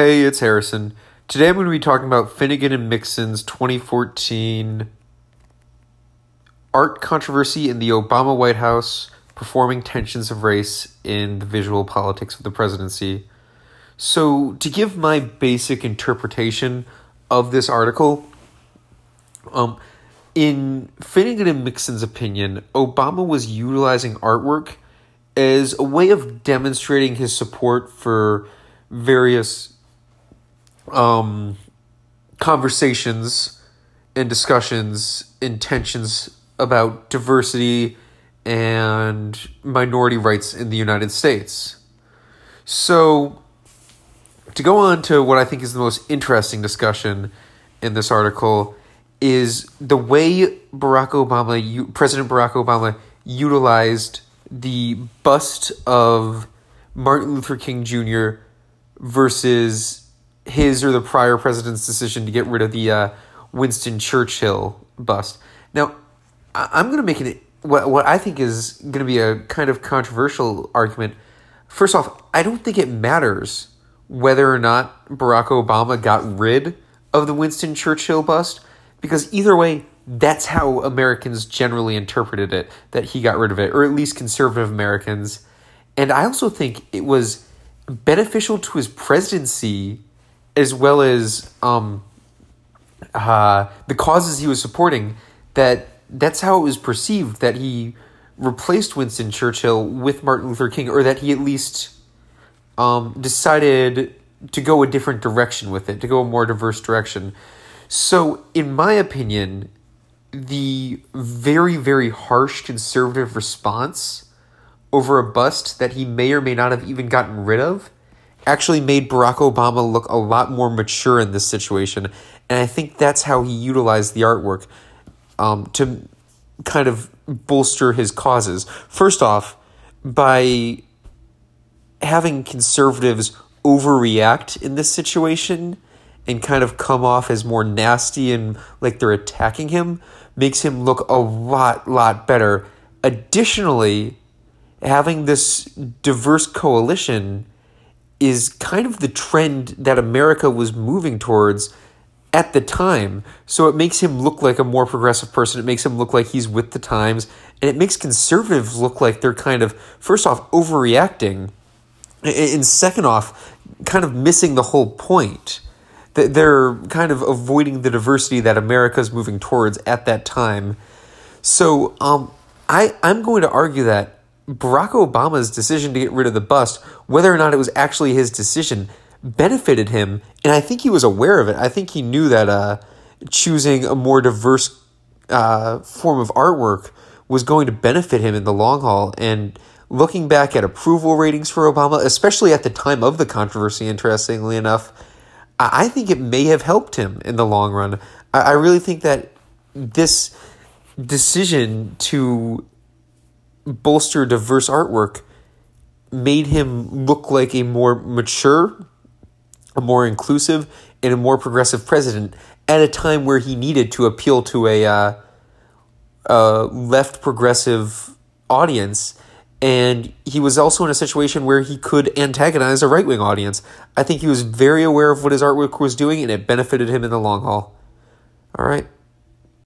Hey, it's Harrison. Today I'm going to be talking about Finnegan and Mixon's 2014 art controversy in the Obama White House performing tensions of race in the visual politics of the presidency. So, to give my basic interpretation of this article, um, in Finnegan and Mixon's opinion, Obama was utilizing artwork as a way of demonstrating his support for various um, conversations and discussions, intentions about diversity and minority rights in the United States. So, to go on to what I think is the most interesting discussion in this article is the way Barack Obama, President Barack Obama, utilized the bust of Martin Luther King Jr. versus his or the prior president's decision to get rid of the uh, Winston Churchill bust. Now, I'm going to make an what what I think is going to be a kind of controversial argument. First off, I don't think it matters whether or not Barack Obama got rid of the Winston Churchill bust because either way, that's how Americans generally interpreted it that he got rid of it, or at least conservative Americans. And I also think it was beneficial to his presidency as well as um, uh, the causes he was supporting that that's how it was perceived that he replaced Winston Churchill with Martin Luther King, or that he at least um, decided to go a different direction with it, to go a more diverse direction. So, in my opinion, the very, very harsh conservative response over a bust that he may or may not have even gotten rid of actually made Barack Obama look a lot more mature in this situation. And I think that's how he utilized the artwork um, to kind of bolster his causes. First off, by having conservatives overreact in this situation and kind of come off as more nasty and like they're attacking him makes him look a lot lot better additionally having this diverse coalition is kind of the trend that America was moving towards at the time. So it makes him look like a more progressive person. It makes him look like he's with the times. And it makes conservatives look like they're kind of, first off, overreacting. And second off, kind of missing the whole point. That they're kind of avoiding the diversity that America is moving towards at that time. So um, I, I'm going to argue that Barack Obama's decision to get rid of the bust, whether or not it was actually his decision, benefited him, and I think he was aware of it. I think he knew that uh, choosing a more diverse uh, form of artwork was going to benefit him in the long haul. And looking back at approval ratings for Obama, especially at the time of the controversy, interestingly enough, I think it may have helped him in the long run. I really think that this decision to bolster diverse artwork made him look like a more mature, a more inclusive, and a more progressive president at a time where he needed to appeal to a, uh, a left progressive audience. And he was also in a situation where he could antagonize a right wing audience. I think he was very aware of what his artwork was doing, and it benefited him in the long haul. All right.